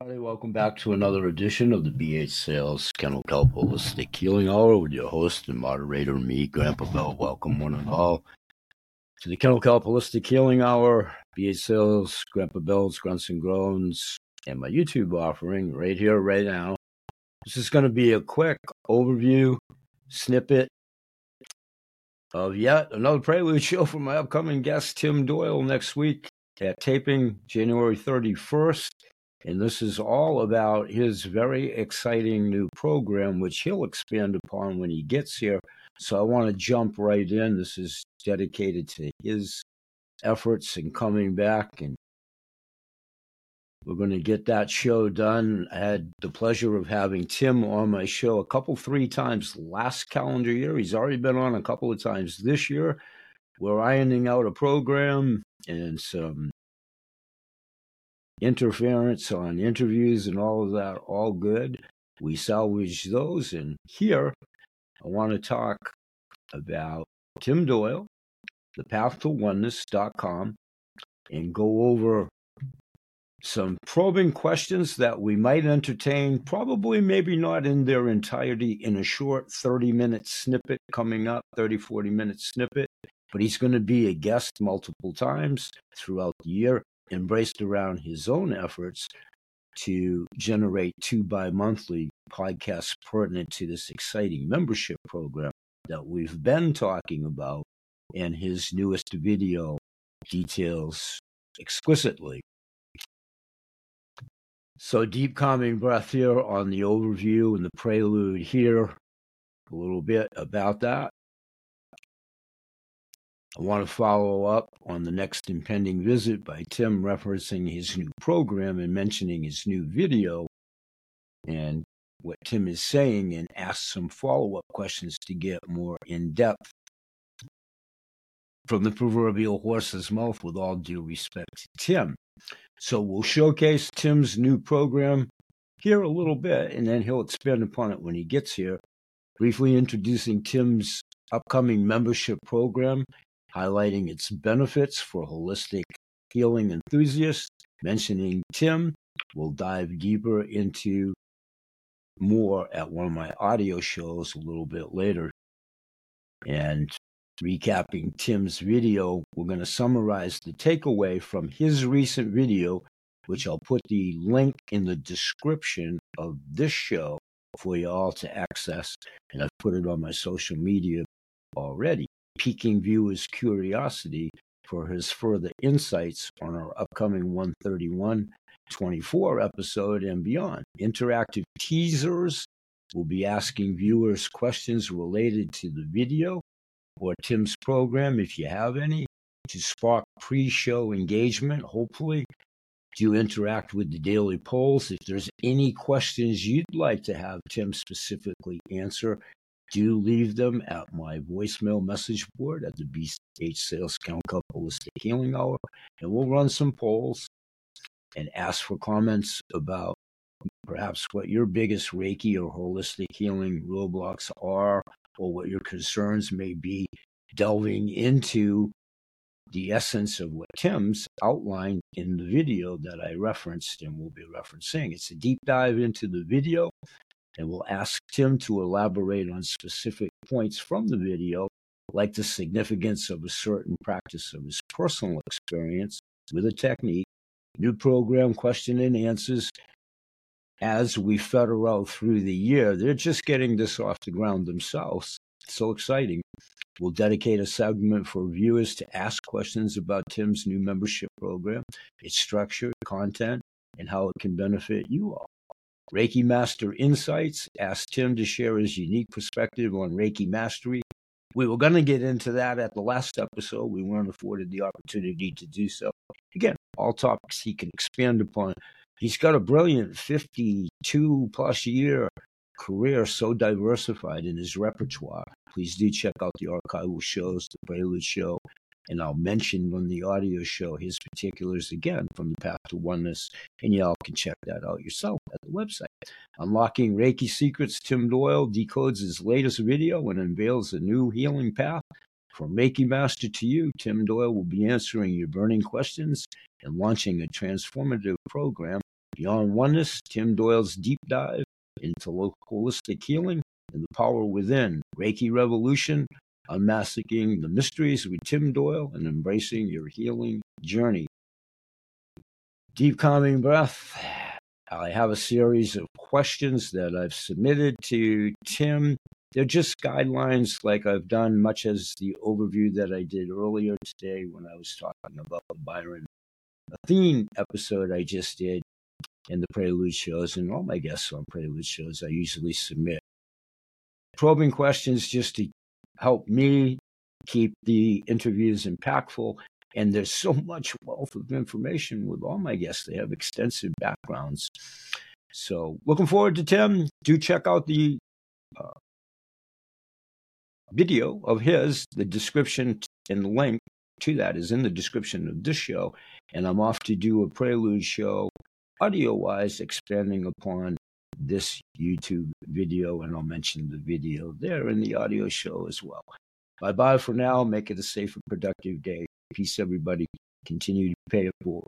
everybody. Welcome back to another edition of the BH Sales Kennel Kelp Holistic Healing Hour with your host and moderator, me, Grandpa Bill. Welcome, one and all, to the Kennel Kelp Holistic Healing Hour. BH Sales, Grandpa Bill's Grunts and Groans, and my YouTube offering right here, right now. This is going to be a quick overview snippet of yet another prelude show for my upcoming guest, Tim Doyle, next week at taping January 31st. And this is all about his very exciting new program, which he'll expand upon when he gets here. So I want to jump right in. This is dedicated to his efforts in coming back and we're going to get that show done. I had the pleasure of having Tim on my show a couple, three times last calendar year. He's already been on a couple of times this year. We're ironing out a program and some interference on interviews and all of that, all good. We salvage those. And here, I want to talk about Tim Doyle, the path to oneness.com, and go over some probing questions that we might entertain, probably maybe not in their entirety in a short 30 minute snippet coming up, 30, 40 minute snippet. But he's going to be a guest multiple times throughout the year, embraced around his own efforts to generate two bi monthly podcasts pertinent to this exciting membership program that we've been talking about. And his newest video details exquisitely so, deep calming breath here on the overview and the prelude here, a little bit about that. I want to follow up on the next impending visit by Tim referencing his new program and mentioning his new video and what Tim is saying and ask some follow up questions to get more in depth from the proverbial horse's mouth with all due respect to Tim. So we'll showcase Tim's new program here a little bit, and then he'll expand upon it when he gets here. Briefly introducing Tim's upcoming membership program, highlighting its benefits for holistic healing enthusiasts. Mentioning Tim, we'll dive deeper into more at one of my audio shows a little bit later. And recapping Tim's video, we're going to summarize the takeaway from his recent video, which I'll put the link in the description of this show for you all to access. And I've put it on my social media already, piquing viewers' curiosity for his further insights on our upcoming 131 24 episode and beyond. Interactive teasers will be asking viewers questions related to the video or Tim's program, if you have any, to spark pre show engagement, hopefully. Do interact with the daily polls. If there's any questions you'd like to have Tim specifically answer, do leave them at my voicemail message board at the BH Sales Kennel Kelp Holistic Healing Hour, and we'll run some polls and ask for comments about perhaps what your biggest Reiki or holistic healing roadblocks are, or what your concerns may be, delving into the essence of what Tim's outlined in the video that I referenced and will be referencing. It's a deep dive into the video, and we'll ask Tim to elaborate on specific points from the video, like the significance of a certain practice of his personal experience with a technique, new program question and answers, as we feather out through the year. They're just getting this off the ground themselves. so exciting. We'll dedicate a segment for viewers to ask questions about Tim's new membership program, its structure, content, and how it can benefit you all. Reiki Master Insights asked Tim to share his unique perspective on Reiki mastery. We were going to get into that at the last episode. We weren't afforded the opportunity to do so. Again, all topics he can expand upon He's got a brilliant 52 plus year career, so diversified in his repertoire. Please do check out the archival shows, the Prelude Show, and I'll mention on the audio show his particulars again from the Path to Oneness, and y'all can check that out yourself at the website. Unlocking Reiki Secrets, Tim Doyle decodes his latest video and unveils a new healing path. From Reiki Master to you, Tim Doyle will be answering your burning questions and launching a transformative program Beyond Oneness, Tim Doyle's deep dive into holistic healing and the power within, Reiki Revolution, unmasking the mysteries with Tim Doyle and embracing your healing journey. Deep calming breath. I have a series of questions that I've submitted to Tim. They're just guidelines, like I've done, much as the overview that I did earlier today when I was talking about the Byron Athene episode I just did in the Prelude shows and all my guests on Prelude shows. I usually submit probing questions just to help me keep the interviews impactful and there's so much wealth of information with all my guests. They have extensive backgrounds. So, looking forward to Tim. Do check out the uh, video of his. The description and link to that is in the description of this show. And I'm off to do a prelude show, audio wise, expanding upon this YouTube video. And I'll mention the video there in the audio show as well. Bye bye for now. Make it a safe and productive day. Peace, everybody. Continue to pay it forward.